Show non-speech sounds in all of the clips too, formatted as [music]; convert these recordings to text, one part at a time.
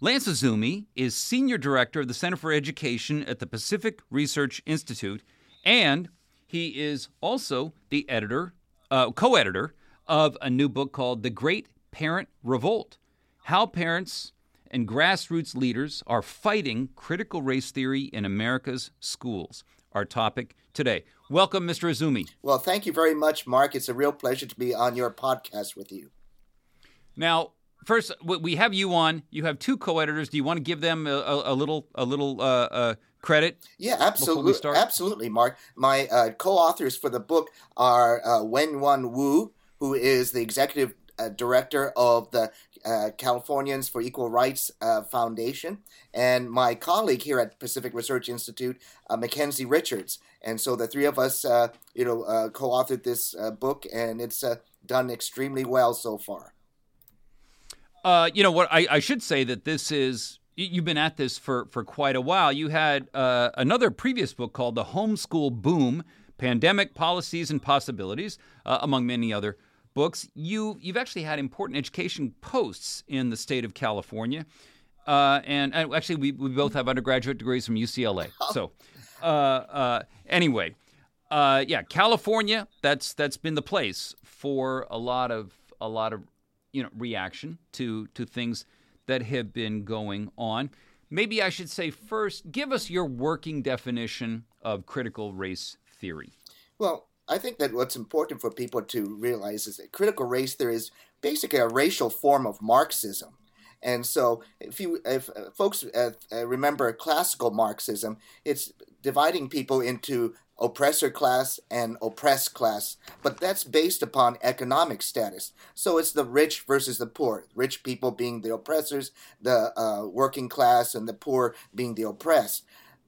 Lance Izumi is Senior Director of the Center for Education at the Pacific Research Institute, and he is also the editor, uh, co editor of a new book called The Great Parent Revolt How Parents and Grassroots Leaders Are Fighting Critical Race Theory in America's Schools. Our topic today. Welcome, Mr. Izumi. Well, thank you very much, Mark. It's a real pleasure to be on your podcast with you. Now, first we have you on. You have two co-editors. Do you want to give them a, a, a little a little uh, uh, credit? Yeah, absolutely, absolutely, Mark. My uh, co-authors for the book are uh, Wenyuan Wu, who is the executive uh, director of the uh, Californians for Equal Rights Foundation, and my colleague here at Pacific Research Institute, Mackenzie Richards. And so the three of us, you know, co-authored this book, and it's done extremely well so far. Uh, you know what? I, I, should say that this is you've been at this for for quite a while. You had uh, another previous book called "The Homeschool Boom: Pandemic Policies and Possibilities," uh, among many other books. You you've actually had important education posts in the state of California, uh, and, and, actually we, we both have undergraduate degrees from UCLA. [laughs] So uh, uh, anyway, yeah, California that's that's been the place for a lot of a lot of you know reaction to to things that have been going on. Maybe I should say first, give us your working definition of critical race theory. Well, I think that what's important for people to realize is that critical race theory is basically a racial form of Marxism. And so, if you if uh, folks uh, remember classical Marxism, it's dividing people into oppressor class and oppressed class, but that's based upon economic status. So it's the rich versus the poor. Rich people being the oppressors, the uh, working class, and the poor being the oppressed.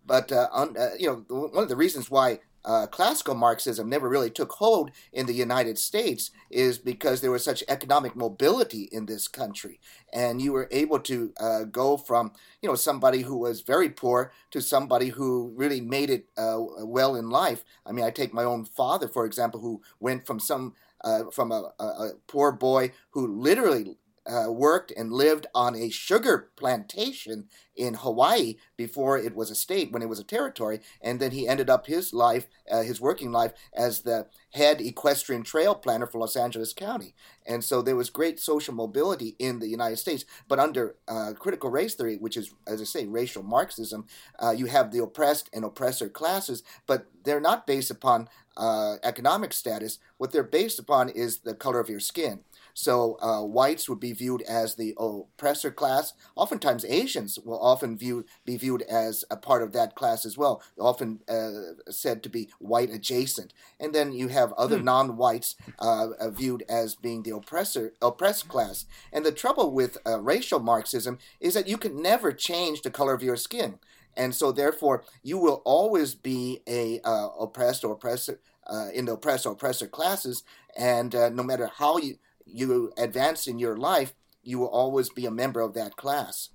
But uh, un, uh, you know, one of the reasons why uh, classical Marxism never really took hold in the United States is because there was such economic mobility in this country, and you were able to uh, go from you know somebody who was very poor to somebody who really made it uh, well in life. I mean, I take my own father for example, who went from some uh, from a, a, a poor boy who literally uh, worked and lived on a sugar plantation in Hawaii before it was a state, when it was a territory, and then he ended up his life, uh, his working life, as the head equestrian trail planner for Los Angeles County. And so there was great social mobility in the United States. But under uh, critical race theory, which is, as I say, racial Marxism, uh, you have the oppressed and oppressor classes, but they're not based upon uh, economic status. What they're based upon is the color of your skin. So uh, whites would be viewed as the oppressor class. Oftentimes Asians will often view, be viewed as a part of that class as well, often uh, said to be white adjacent. And then you have other hmm. non-whites uh, viewed as being the oppressor oppressed class. And the trouble with uh, racial Marxism is that you can never change the color of your skin. And so, therefore, you will always be a uh, oppressed or oppressor uh, in the oppressed or oppressor classes, and no matter how you you advance in your life, you will always be a member of that class.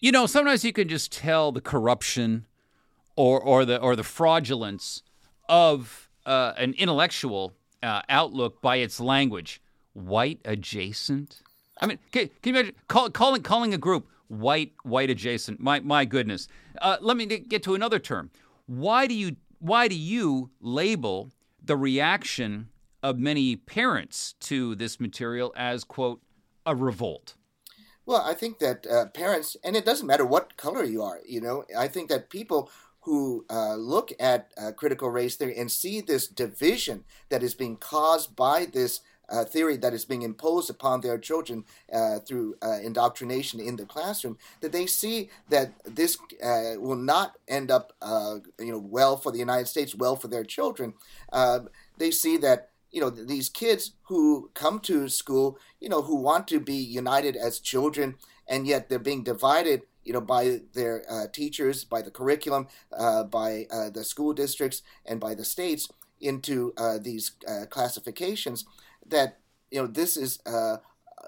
You know, sometimes you can just tell the corruption or or the or the fraudulence of uh, an intellectual uh, outlook by its language. White adjacent. I mean, can, can you imagine call, calling calling a group white white adjacent? My my goodness. Uh, let me get to another term. Why do you why do you label the reaction of many parents to this material as, quote, a revolt? Well, I think that uh, parents, and it doesn't matter what color you are, you know, I think that people who uh, look at uh, critical race theory and see this division that is being caused by this uh, theory that is being imposed upon their children uh, through uh, indoctrination in the classroom, that they see that this uh, will not end up, uh, you know, well for the United States, well for their children. Uh, they see that you know these kids who come to school, you know, who want to be united as children, and yet they're being divided you know, by their uh, teachers, by the curriculum, uh, by uh, the school districts, and by the states into these classifications that you know this is uh,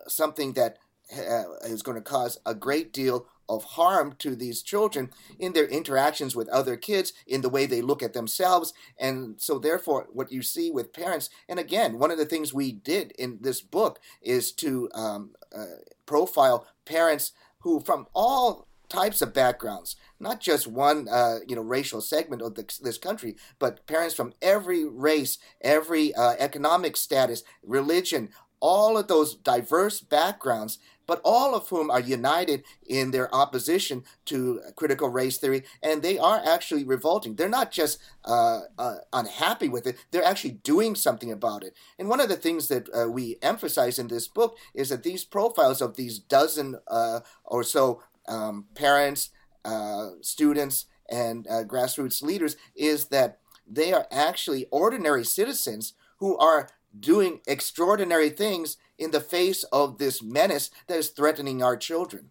something that uh, is going to cause a great deal of harm to these children in their interactions with other kids, in the way they look at themselves. And so, therefore, what you see with parents, and again, one of the things we did in this book is to um, uh, profile parents who, from all types of backgrounds, not just one uh, you know racial segment of the, this country, but parents from every race, every uh, economic status, religion, all of those diverse backgrounds, but all of whom are united in their opposition to critical race theory, and they are actually revolting. They're not just uh, uh, unhappy with it, they're actually doing something about it. And one of the things that uh, we emphasize in this book is that these profiles of these dozen uh, or so um, parents, uh, students, and uh, grassroots leaders is that they are actually ordinary citizens who are doing extraordinary things in the face of this menace that is threatening our children.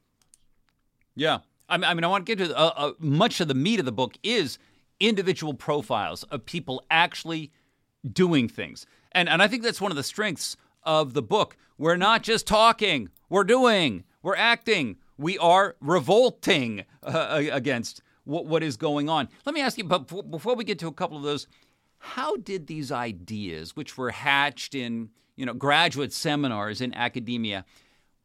Yeah. I mean, I, want to get to uh, uh, much of the meat of the book is individual profiles of people actually doing things. And, and I think that's one of the strengths of the book. We're not just talking, we're doing, we're acting, we are revolting uh, against what, what is going on. Let me ask you, but before we get to a couple of those, how did these ideas, which were hatched in you know graduate seminars in academia,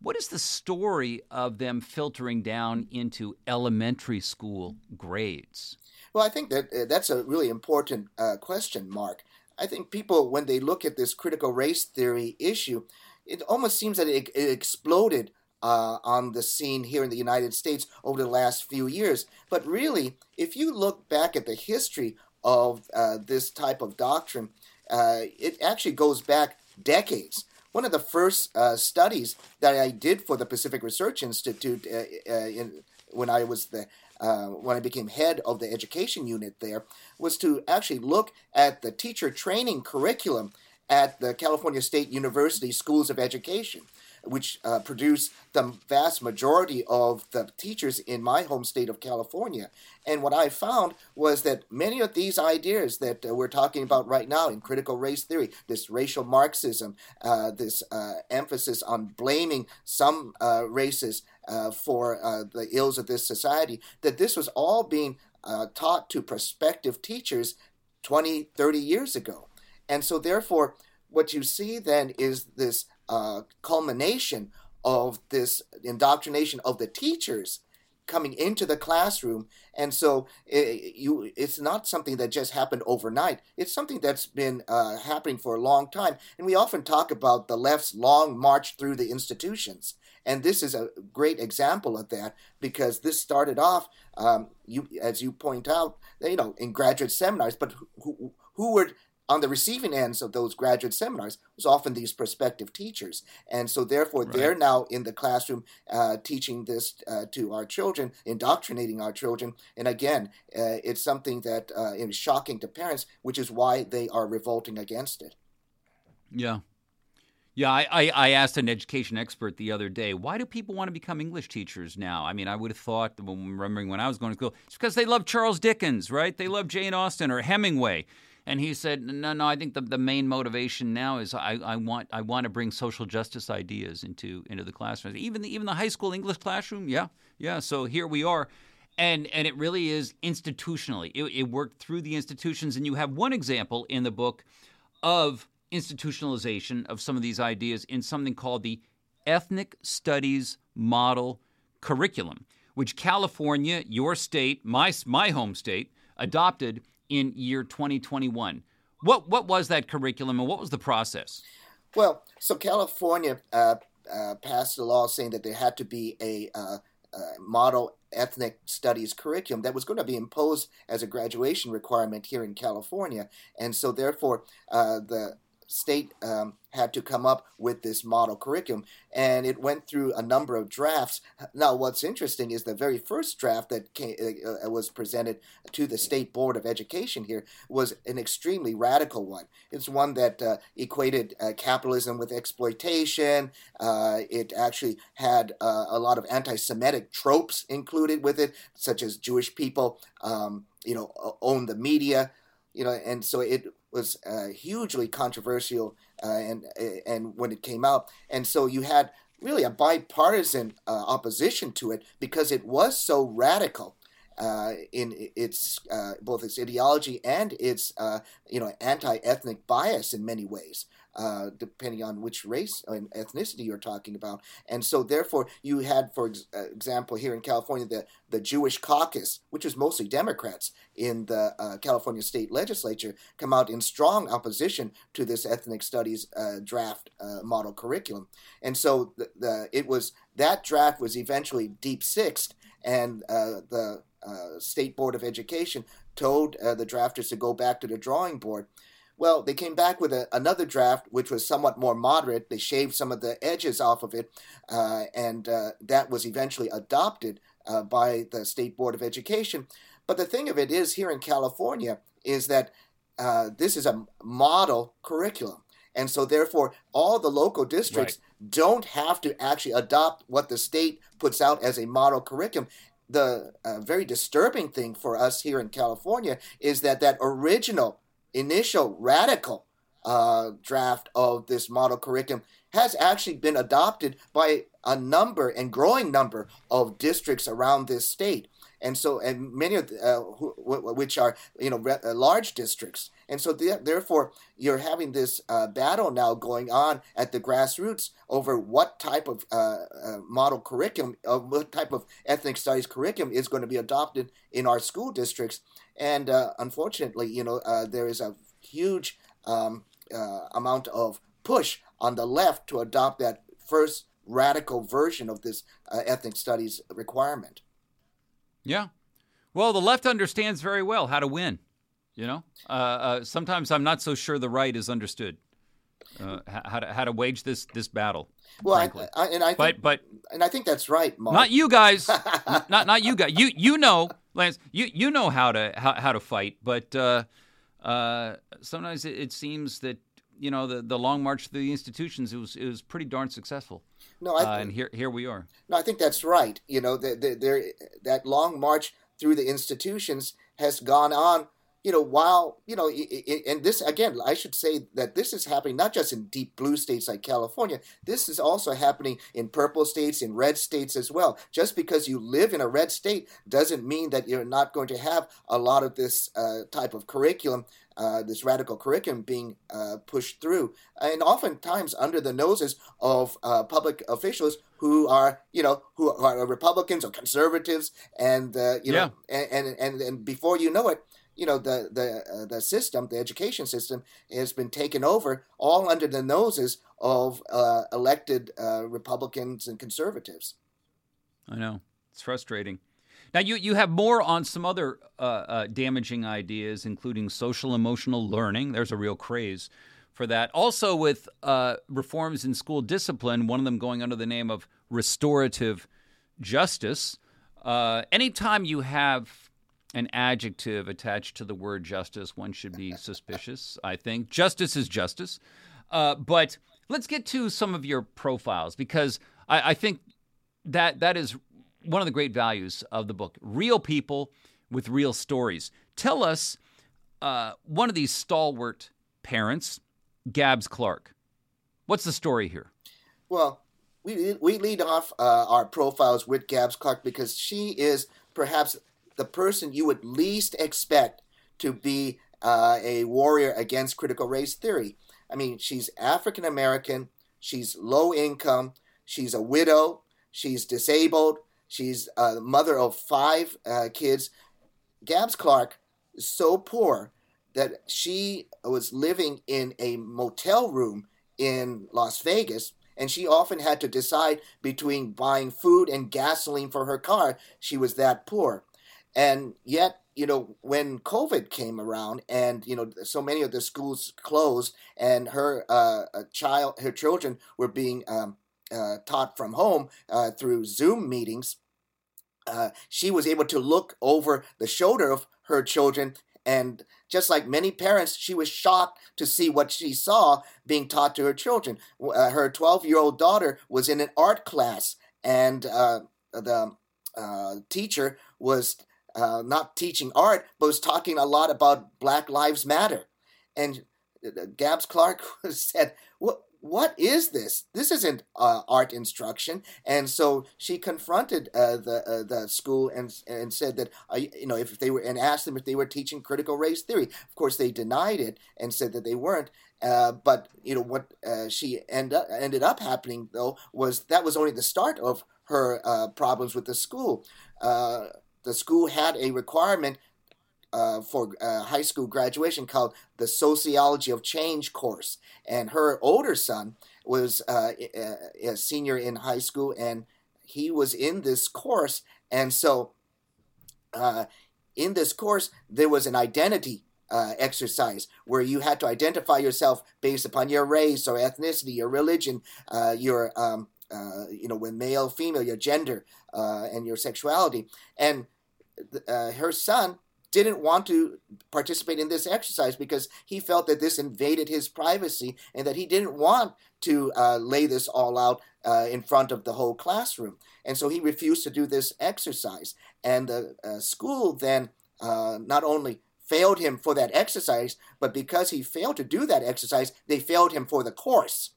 what is the story of them filtering down into elementary school grades? Well, I think that uh, that's a really important uh, question, Mark. I think people, when they look at this critical race theory issue, it almost seems that it, it exploded uh, on the scene here in the United States over the last few years. But really, if you look back at the history of uh, this type of doctrine, uh, it actually goes back decades. One of the first uh, studies that I did for the Pacific Research Institute uh, uh, in, when I was the when I became head of the education unit there was to actually look at the teacher training curriculum at the California State University Schools of Education which uh, produce the vast majority of the teachers in my home state of California. And what I found was that many of these ideas that uh, we're talking about right now in critical race theory, this racial Marxism, uh, this uh, emphasis on blaming some uh, races uh, for the ills of this society, that this was all being taught to prospective teachers 20, 30 years ago. And so, therefore, what you see then is this uh, culmination of this indoctrination of the teachers coming into the classroom. And so it, you it's not something that just happened overnight. It's something that's been uh, happening for a long time. And we often talk about the left's long march through the institutions. And this is a great example of that because this started off um, you as you point out you know in graduate seminars. But who, who were on the receiving ends of those graduate seminars was often these prospective teachers. And so, therefore, right. they're now in the classroom uh, teaching this uh, to our children, indoctrinating our children. And again, uh, it's something that uh, is shocking to parents, which is why they are revolting against it. Yeah. Yeah, I, I, I, asked an education expert the other day, why do people want to become English teachers now? I mean, I would have thought, remembering when I was going to school, it's because they love Charles Dickens, right? They love Jane Austen or Hemingway. And he said, no, no, I think the, the main motivation now is I, I want I want to bring social justice ideas into into the classroom. Even the, even the high school English classroom, yeah, yeah. So here we are. And, and it really is institutionally. It, it worked through the institutions. And you have one example in the book of institutionalization of some of these ideas in something called the Ethnic Studies Model Curriculum, which California, your state, my, my home state, adopted in year 2021. What what was that curriculum and what was the process? Well, so California uh, uh, passed a law saying that there had to be a uh, uh, model ethnic studies curriculum that was going to be imposed as a graduation requirement here in California. And so, therefore, uh, the state um, had to come up with this model curriculum, and it went through a number of drafts. Now, what's interesting is the very first draft that came, uh, uh, was presented to the State Board of Education here was an extremely radical one. It's one that uh, equated uh, capitalism with exploitation. Uh, it actually had uh, a lot of anti-Semitic tropes included with it, such as Jewish people, um, you know, own the media you know, and so it was uh, hugely controversial, uh, and and when it came out, and so you had really a bipartisan uh, opposition to it because it was so radical. Uh, in its uh, both its ideology and its uh, you know anti-ethnic bias in many ways, uh, depending on which race and ethnicity you're talking about. And so, therefore, you had, for ex- uh, example, here in California, the, the Jewish caucus, which was mostly Democrats in the uh, California state legislature, come out in strong opposition to this ethnic studies uh, draft uh, model curriculum. And so, the, the, it was that draft was eventually deep sixed, and the State Board of Education told the drafters to go back to the drawing board. Well, they came back with a, another draft, which was somewhat more moderate. They shaved some of the edges off of it, uh, and uh, that was eventually adopted uh, by the State Board of Education. But the thing of it is, here in California, is that uh, this is a model curriculum. And so, therefore, all the local districts right. don't have to actually adopt what the state puts out as a model curriculum the uh, very disturbing thing for us here in California is that that original initial radical uh, draft of this model curriculum has actually been adopted by a number and growing number of districts around this state. And so and many of the, uh, who, which are you know uh, large districts and so th- therefore you're having this uh, battle now going on at the grassroots over what type of uh, uh model curriculum what type of ethnic studies curriculum is going to be adopted in our school districts and uh, unfortunately, you know, uh, there is a huge um, uh, amount of push on the left to adopt that first radical version of this uh, ethnic studies requirement. Yeah. Well, the left understands very well how to win. You know, uh, uh, sometimes I'm not so sure the right is understood how to how to wage this this battle. Well, I, I, and I think, but but and I think that's right, Mark. Not you guys, [laughs] not not you guys. You you know Lance, you you know how to how, how to fight, but uh, uh, sometimes it, it, seems that you know the, the long march through the institutions it was it was pretty darn successful. No, I, uh, and here here we are. No, I think that's right. You know, the, the, there that long march through the institutions has gone on you know, while, you know, and this, again, I should say that this is happening not just in deep blue states like California, this is also happening in purple states, in red states as well. Just because you live in a red state doesn't mean that you're not going to have a lot of this uh, type of curriculum. Uh, this radical curriculum being uh, pushed through, and oftentimes under the noses of uh, public officials who are, you know, who are Republicans or conservatives, and uh, you yeah. know, and, and and and before you know it, you know the the uh, the system, the education system, has been taken over all under the noses of uh, elected uh, Republicans and conservatives. I know it's frustrating. Now you you have more on some other uh, uh, damaging ideas, including social emotional learning. There's a real craze for that. Also with uh, reforms in school discipline, one of them going under the name of restorative justice. anytime you have an adjective attached to the word justice, one should be suspicious, I think. Justice is justice. Uh, but let's get to some of your profiles because I, I, think that that is one of the great values of the book. Real people with real stories. Tell us uh, one of these stalwart parents, Gabs Clark. What's the story here? Well, we, we lead off uh, our profiles with Gabs Clark because she is perhaps the person you would least expect to be uh, a warrior against critical race theory. I mean, she's African American, she's low income, she's a widow, she's disabled, she's a mother of five uh, kids. Gabs Clark is so poor that she was living in a motel room in Las Vegas and she often had to decide between buying food and gasoline for her car. She was that poor. And yet, you know, when COVID came around and, you know, so many of the schools closed and her uh, child, her children were being um, uh, taught from home uh, through Zoom meetings, uh, she was able to look over the shoulder of her children and just like many parents, she was shocked to see what she saw being taught to her children. Uh, her 12 year old daughter was in an art class, and uh, the uh, teacher was uh, not teaching art, but was talking a lot about Black Lives Matter. And uh, Gabs Clark [laughs] said, "What? what is this? This isn't uh, art instruction. And so she confronted uh, the uh, the school and and said that uh, you know if they were and asked them if they were teaching critical race theory. Of course, they denied it and said that they weren't. Uh, but you know what uh, she end up, ended up happening though was that was only the start of her problems with the school. The school had a requirement uh, for uh, high school graduation called the Sociology of Change course. And her older son was uh, a senior in high school, and he was in this course. And so, uh, in this course, there was an identity uh, exercise where you had to identify yourself based upon your race or ethnicity, your religion, uh, your um, you know, when male, female, your gender, and your sexuality. And her son didn't want to participate in this exercise because he felt that this invaded his privacy and that he didn't want to uh, lay this all out uh, in front of the whole classroom. And so he refused to do this exercise. And the uh, school then uh, not only failed him for that exercise, but because he failed to do that exercise, they failed him for the course,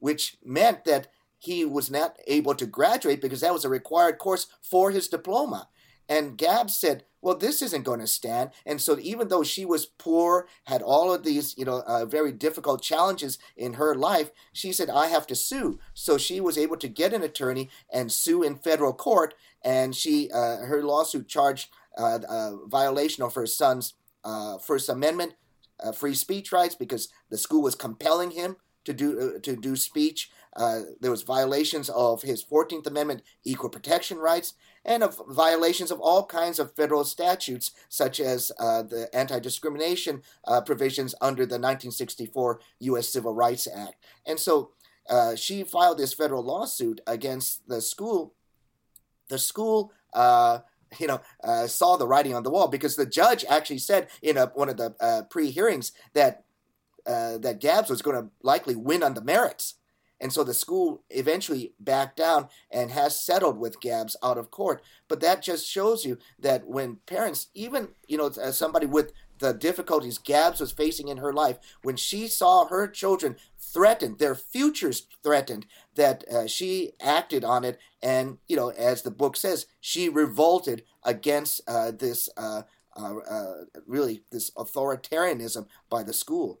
which meant that he was not able to graduate because that was a required course for his diploma. And Gab said, well, this isn't going to stand. And so, even though she was poor, had all of these, you know, uh, very difficult challenges in her life, she said, I have to sue. So she was able to get an attorney and sue in federal court. And she, uh, her lawsuit charged uh, violation of her son's uh, First Amendment uh, free speech rights because the school was compelling him to do uh, to do speech. There was violations of his Fourteenth Amendment equal protection rights, and of violations of all kinds of federal statutes, such as uh, the anti discrimination uh, provisions under the 1964 U.S. Civil Rights Act. And so uh, she filed this federal lawsuit against the school. The school uh, you know, uh, saw the writing on the wall because the judge actually said in a, one of the uh, pre-hearings that uh, that Gabs was going to likely win on the merits. And so the school eventually backed down and has settled with Gabs out of court. But that just shows you that when parents, even you know, as somebody with the difficulties Gabs was facing in her life, when she saw her children threatened, their futures threatened, that uh, she acted on it, and you know, as the book says, she revolted against uh, this uh, uh, uh really this authoritarianism by the school.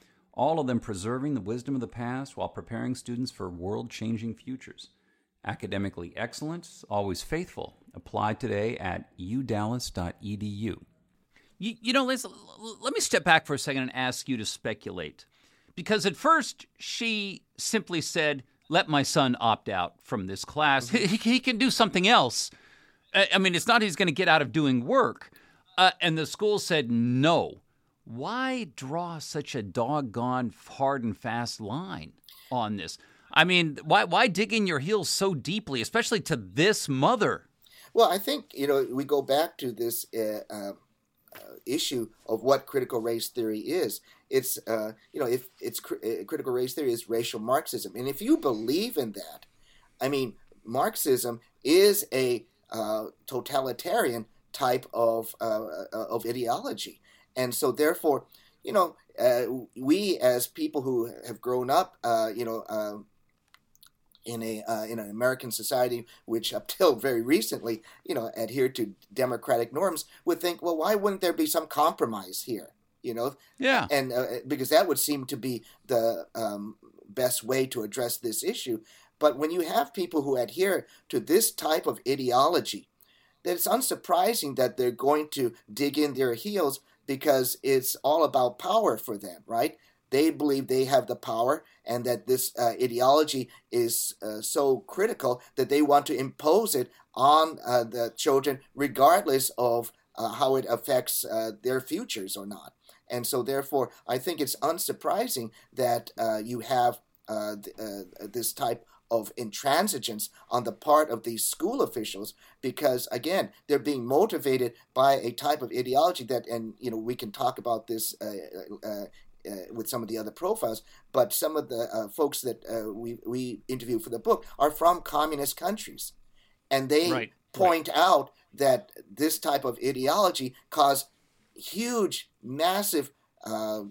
all of them preserving the wisdom of the past while preparing students for world changing futures. Academically excellent, always faithful. Apply today at udallas.edu. You, you know, Liz, let me step back for a second and ask you to speculate. Because at first, she simply said, let my son opt out from this class. He, he can do something else. I mean, it's not he's going to get out of doing work. Uh, and the school said, no, why draw such a doggone hard and fast line on this? I mean, why why dig in your heels so deeply, especially to this mother? Well, I think you know we go back to this uh, uh, issue of what critical race theory is. It's uh, you know if it's cr- uh, critical race theory is racial Marxism, and if you believe in that, I mean, Marxism is a uh, totalitarian type of uh, of ideology. And so, therefore, you know, uh, we as people who have grown up, uh, you know, uh, in a uh, in an American society which up till very recently, you know, adhered to democratic norms, would think, well, why wouldn't there be some compromise here? You know, yeah, and uh, because that would seem to be the um, best way to address this issue. But when you have people who adhere to this type of ideology, that it's unsurprising that they're going to dig in their heels because it's all about power for them, right? They believe they have the power and that this uh, ideology is uh, so critical that they want to impose it on uh, the children, regardless of uh, how it affects uh, their futures or not. And so, therefore, I think it's unsurprising that uh, you have this type of intransigence on the part of these school officials because again they're being motivated by a type of ideology that and you know we can talk about this uh, uh, uh, with some of the other profiles, but some of the uh, folks that uh, we we interview for the book are from communist countries, and they right, point right. out that this type of ideology caused huge, massive uh,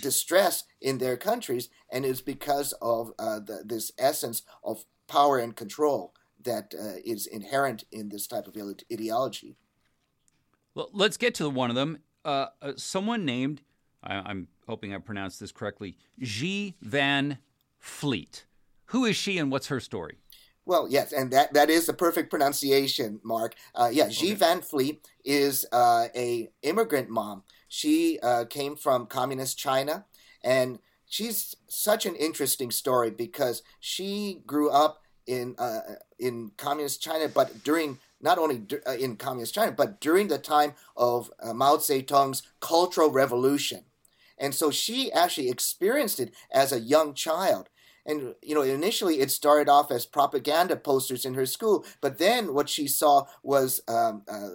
distress in their countries, and it's because of uh, the, this essence of power and control that uh, is inherent in this type of ideology. Well, let's get to one of them. someone named I, am hoping I pronounced this correctly, Xi Van Fleet. Who is she and what's her story? Well, yes, and that, that is the perfect pronunciation, Mark. Uh, yeah, Xi okay. Van Fleet is uh, a immigrant mom. She uh, came from communist China, and she's such an interesting story because she grew up in uh, in communist China, but during not only uh, in communist China, but during the time of uh, Mao Zedong's Cultural Revolution. And so she actually experienced it as a young child. And, you know, initially it started off as propaganda posters in her school, but then what she saw was um, uh,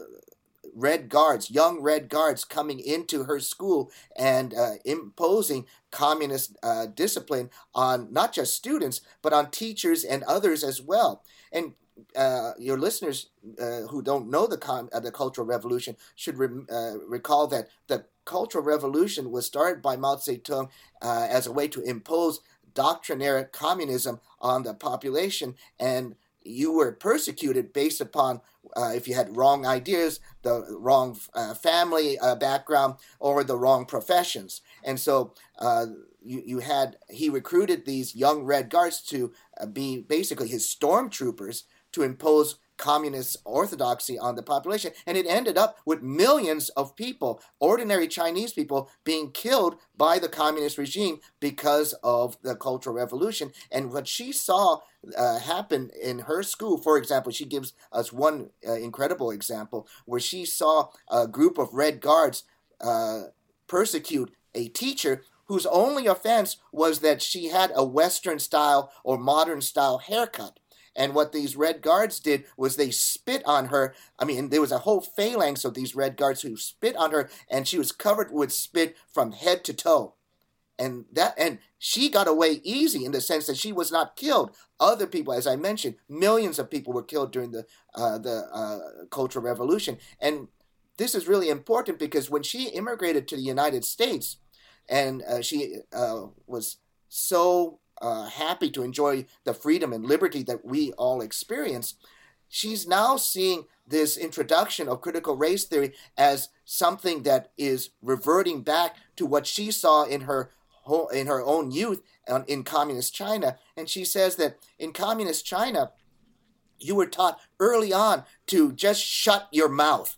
red guards, young red guards coming into her school and uh, imposing communist uh, discipline on not just students, but on teachers and others as well. And uh, your listeners uh, who don't know the uh, the Cultural Revolution should re- uh, recall that the Cultural Revolution was started by Mao Zedong as a way to impose doctrinaire communism on the population, and you were persecuted based upon uh, if you had wrong ideas, the wrong uh, family uh, background, or the wrong professions. And so uh, you, you had he recruited these young Red Guards to uh, be basically his stormtroopers to impose communist orthodoxy on the population. And it ended up with millions of people, ordinary Chinese people, being killed by the communist regime because of the Cultural Revolution. And what she saw uh, happen in her school, for example, she gives us one uh, incredible example where she saw a group of Red Guards uh, persecute a teacher whose only offense was that she had a Western style or modern style haircut. And what these red guards did was they spit on her. I mean, there was a whole phalanx of these red guards who spit on her, and she was covered with spit from head to toe. And that and she got away easy in the sense that she was not killed. Other people, as I mentioned, millions of people were killed during the uh, the uh, Cultural Revolution. And this is really important because when she immigrated to the United States, and uh, she uh, was so uh, happy to enjoy the freedom and liberty that we all experience, she's now seeing this introduction of critical race theory as something that is reverting back to what she saw in her in her own youth in communist China. And she says that in communist China, you were taught early on to just shut your mouth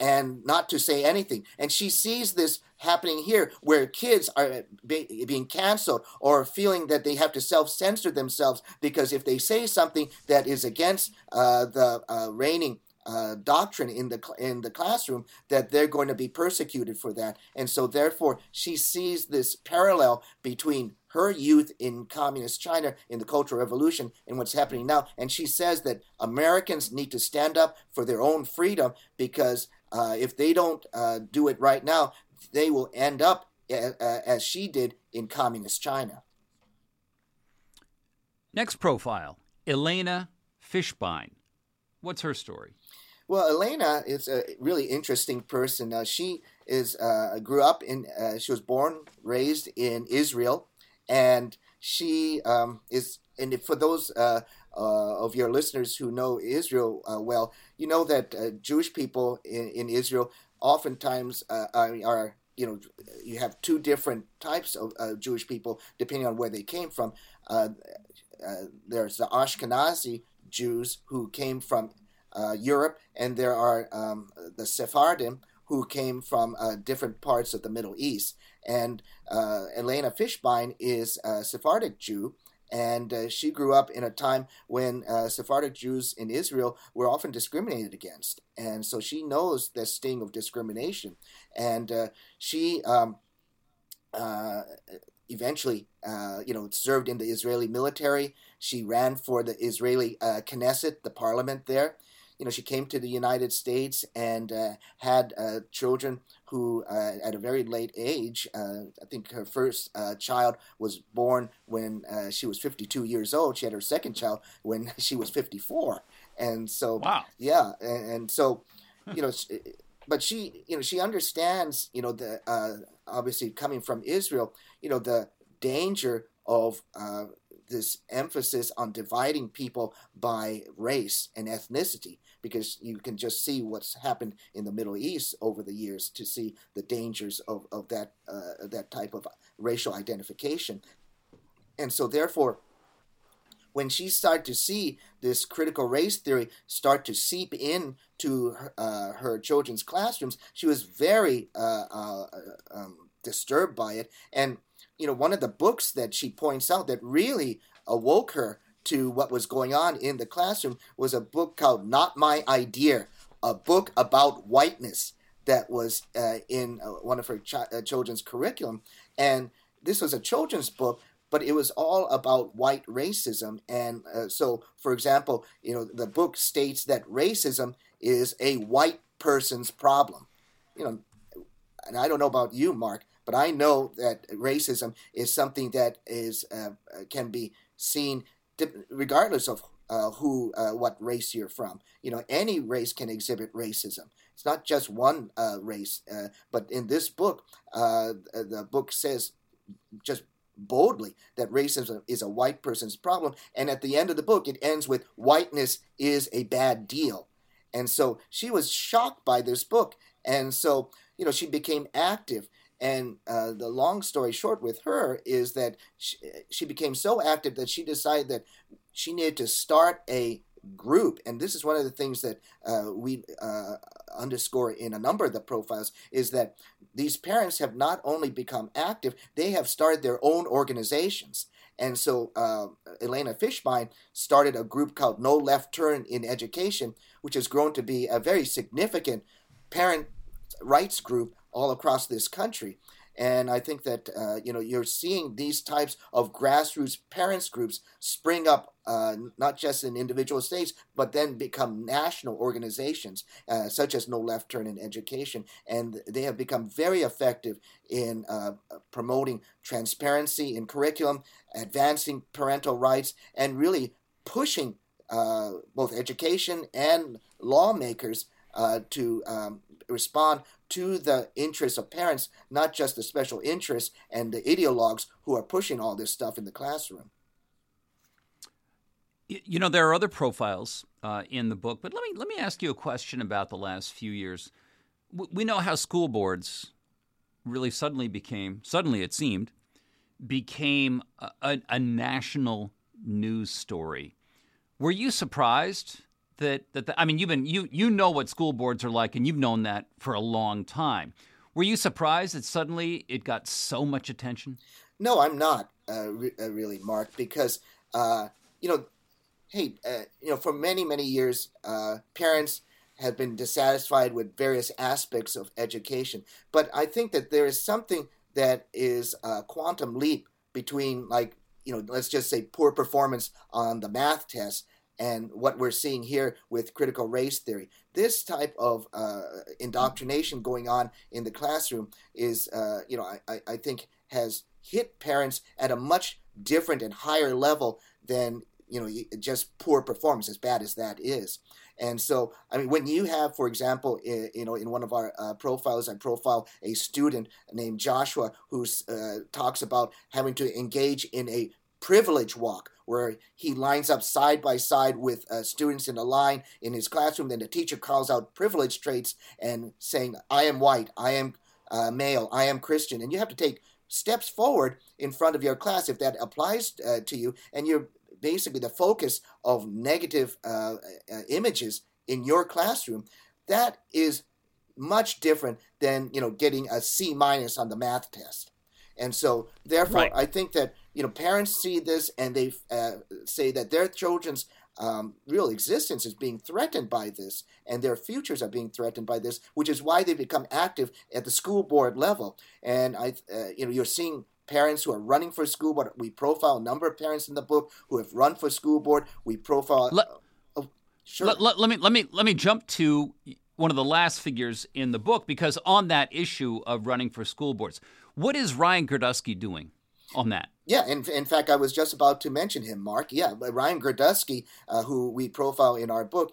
and not to say anything. And she sees this happening here where kids are be, being canceled or feeling that they have to self-censor themselves because if they say something that is against uh, the uh, reigning uh, doctrine in the in the classroom that they're going to be persecuted for that, and so therefore she sees this parallel between her youth in communist China in the Cultural Revolution and what's happening now, and she says that Americans need to stand up for their own freedom because uh, if they don't uh, do it right now, they will end up uh, as she did in communist China. Next profile Elena Fishbein. What's her story? Well, Elena is a really interesting person. Uh, she is uh, grew up in. Uh, she was born, raised in Israel, and she um, is, and for those uh, uh, of your listeners who know Israel uh, well, you know that uh, Jewish people in, in Israel oftentimes uh, are, you know, you have two different types of Jewish people depending on where they came from. there's the Ashkenazi Jews who came from Europe, and there are um, the Sephardim who came from different parts of the Middle East. And uh, Elena Fishbein is a Sephardic Jew, and uh, she grew up in a time when uh, Sephardic Jews in Israel were often discriminated against. And so she knows the sting of discrimination. And uh, she um, uh, eventually, uh, you know, served in the Israeli military. She ran for the Israeli Knesset, the parliament there you know, she came to the United States and uh, had uh, children who, uh, at a very late age, uh, I think her first uh, child was born when uh, she was 52 years old. She had her second child when [laughs] she was 54, and so wow, yeah, and, and so, you know. but she, you know, she understands, you know, the obviously coming from Israel, you know, the danger of this emphasis on dividing people by race and ethnicity because you can just see what's happened in the Middle East over the years to see the dangers of, of that uh, that type of racial identification. And so therefore when she started to see this critical race theory start to seep in to her, uh, her children's classrooms, she was very uh, uh, um, disturbed by it. And you know, one of the books that she points out that really awoke her to what was going on in the classroom was a book called Not My Idea, a book about whiteness that was uh, in uh, one of her uh, children's curriculum. And this was a children's book, but it was all about white racism. And uh, so, for example, you know, the book states that racism is a white person's problem. You know, and I don't know about you, Mark, but I know that racism is something that is uh, can be seen regardless of uh, who, uh, what race you're from. You know, any race can exhibit racism. It's not just one uh, race. Uh, but in this book, uh, the book says just boldly that racism is a white person's problem. And at the end of the book, it ends with whiteness is a bad deal. And so she was shocked by this book. And so, you know, she became active. And uh, the long story short with her is that she, she, became so active that she decided that she needed to start a group. And this is one of the things that uh, we uh, underscore in a number of the profiles is that these parents have not only become active, they have started their own organizations. And so uh, Elena Fishbein started a group called No Left Turn in Education, which has grown to be a very significant parent rights group all across this country. And I think that uh, you know you're seeing these types of grassroots parents groups spring up, uh, not just in individual states, but then become national organizations, uh, such as No Left Turn in Education, and they have become very effective in uh, promoting transparency in curriculum, advancing parental rights, and really pushing uh, both education and lawmakers uh, to um, respond to the interests of parents, not just the special interests and the ideologues who are pushing all this stuff in the classroom. You know, there are other profiles uh, in the book, but let me let me ask you a question about the last few years. We know how school boards really suddenly became suddenly it seemed became a, a, a national news story. Were you surprised that that the, I mean, you've been you you know what school boards are like, and you've known that for a long time. Were you surprised that suddenly it got so much attention? No, I'm not uh, re- uh, really, Mark, because uh, you know, hey, uh, you know, for many many years, uh, parents have been dissatisfied with various aspects of education, but I think that there is something that is a quantum leap between like you know, let's just say poor performance on the math test and what we're seeing here with critical race theory. This type of uh, indoctrination going on in the classroom is, uh, you know, I, I think has hit parents at a much different and higher level than you know just poor performance as bad as that is and so i mean when you have for example in, you know in one of our uh, profiles i profile a student named joshua who uh, talks about having to engage in a privilege walk, where he lines up side by side with uh, students in a line in his classroom. Then the teacher calls out privilege traits and saying, I am white, I am uh, male, I am Christian. And you have to take steps forward in front of your class if that applies uh, to you. And you're basically the focus of negative uh, uh, images in your classroom. That is much different than you know getting a C minus on the math test. And so, therefore, right. I think that you know parents see this and they uh, say that their children's um, real existence is being threatened by this, and their futures are being threatened by this, which is why they become active at the school board level. And I, uh, you know, you're seeing parents who are running for school board. We profile a number of parents in the book who have run for school board. We profile. Let, uh, oh, sure. Let, let, let, me let me let me jump to one of the last figures in the book because on that issue of running for school boards, what is Ryan Girdusky doing on that? Yeah, in, in fact, I was just about to mention him, Mark. Yeah, Ryan Girdusky, uh, who we profile in our book,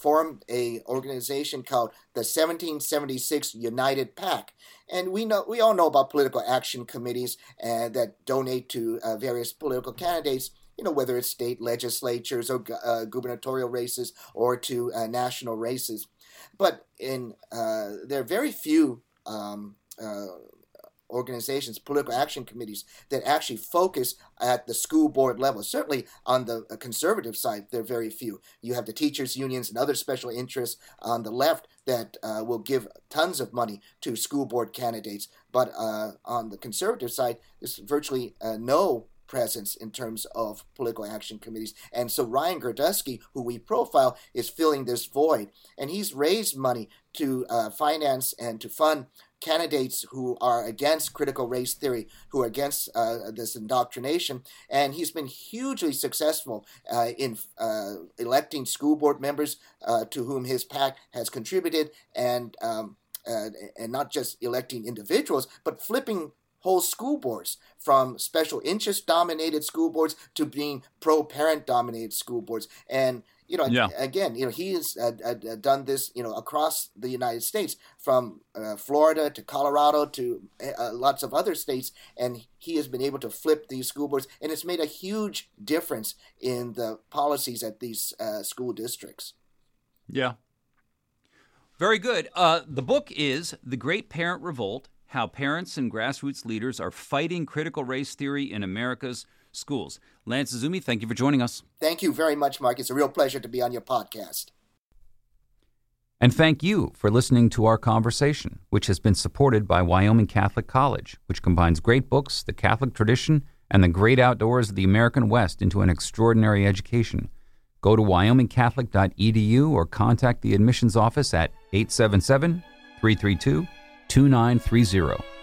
formed a organization called the 1776 United PAC, and we know we all know about political action committees uh, that donate to uh, various political candidates you know, whether it's state legislatures or uh, gubernatorial races or to uh, national races. But in uh, there are very few um, uh, organizations, political action committees that actually focus at the school board level. Certainly on the uh, conservative side, there are very few. You have the teachers' unions and other special interests on the left that uh, will give tons of money to school board candidates. But on the conservative side, there's virtually no presence in terms of political action committees. And so Ryan Girdusky, who we profile, is filling this void. And he's raised money to uh, finance and to fund candidates who are against critical race theory, who are against uh, this indoctrination. And he's been hugely successful uh, in uh, electing school board members uh, to whom his PAC has contributed and um, and not just electing individuals, but flipping whole school boards from special interest dominated school boards to being pro parent dominated school boards and you know yeah. again you know he has uh, uh, done this you know across the united states from uh, florida to colorado to uh, lots of other states and he has been able to flip these school boards and it's made a huge difference in the policies at these uh, school districts. Yeah. Very good. Uh, the book is the great parent revolt how parents and grassroots leaders are fighting critical race theory in America's schools. Lance Izumi, thank you for joining us. Thank you very much, Mark. It's a real pleasure to be on your podcast. And thank you for listening to our conversation, which has been supported by Wyoming Catholic College, which combines great books, the Catholic tradition, and the great outdoors of the American West into an extraordinary education. Go to wyomingcatholic.edu or contact the admissions office at 877 332 2930.